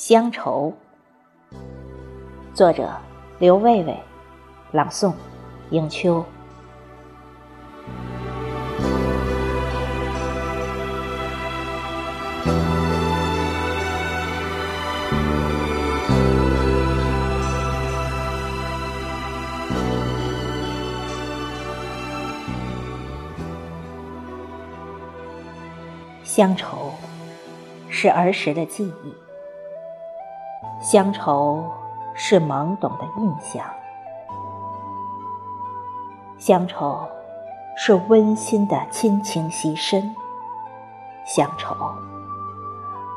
乡愁，作者刘卫卫，朗诵迎秋。乡愁是儿时的记忆，乡愁是懵懂的印象，乡愁是温馨的亲情牺牲，乡愁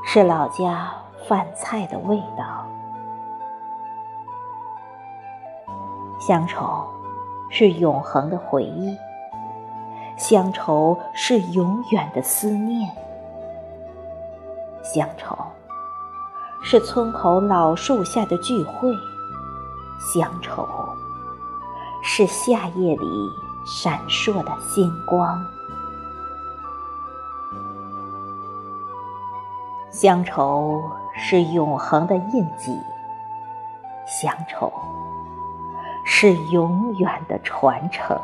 是老家饭菜的味道，乡愁是永恒的回忆。乡愁是永远的思念，乡愁是村口老树下的聚会，乡愁是夏夜里闪烁的星光，乡愁是永恒的印记，乡愁是永远的传承。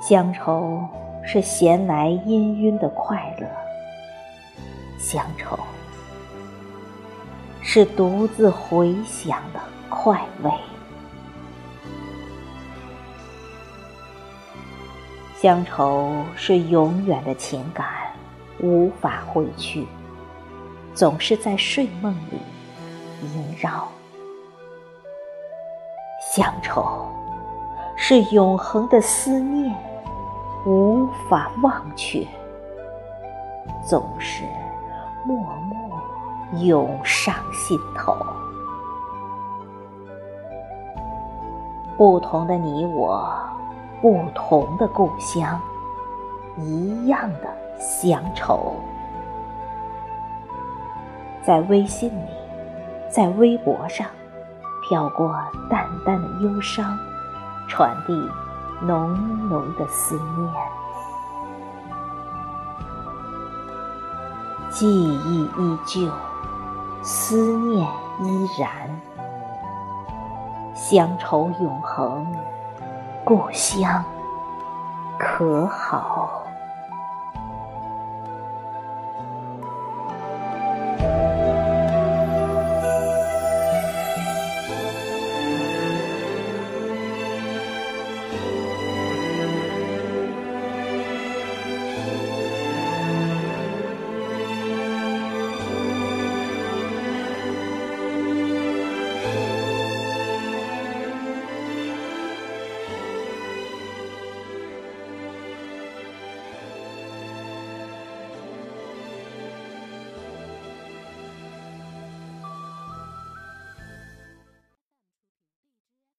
乡愁是闲来氤氲的快乐，乡愁是独自回想的快慰，乡愁是永远的情感，无法挥去，总是在睡梦里萦绕，乡愁是永恒的思念。无法忘却，总是默默涌上心头。不同的你我，不同的故乡，一样的乡愁。在微信里，在微博上，飘过淡淡的忧伤，传递。浓浓的思念，记忆依旧，思念依然，乡愁永恒，故乡可好？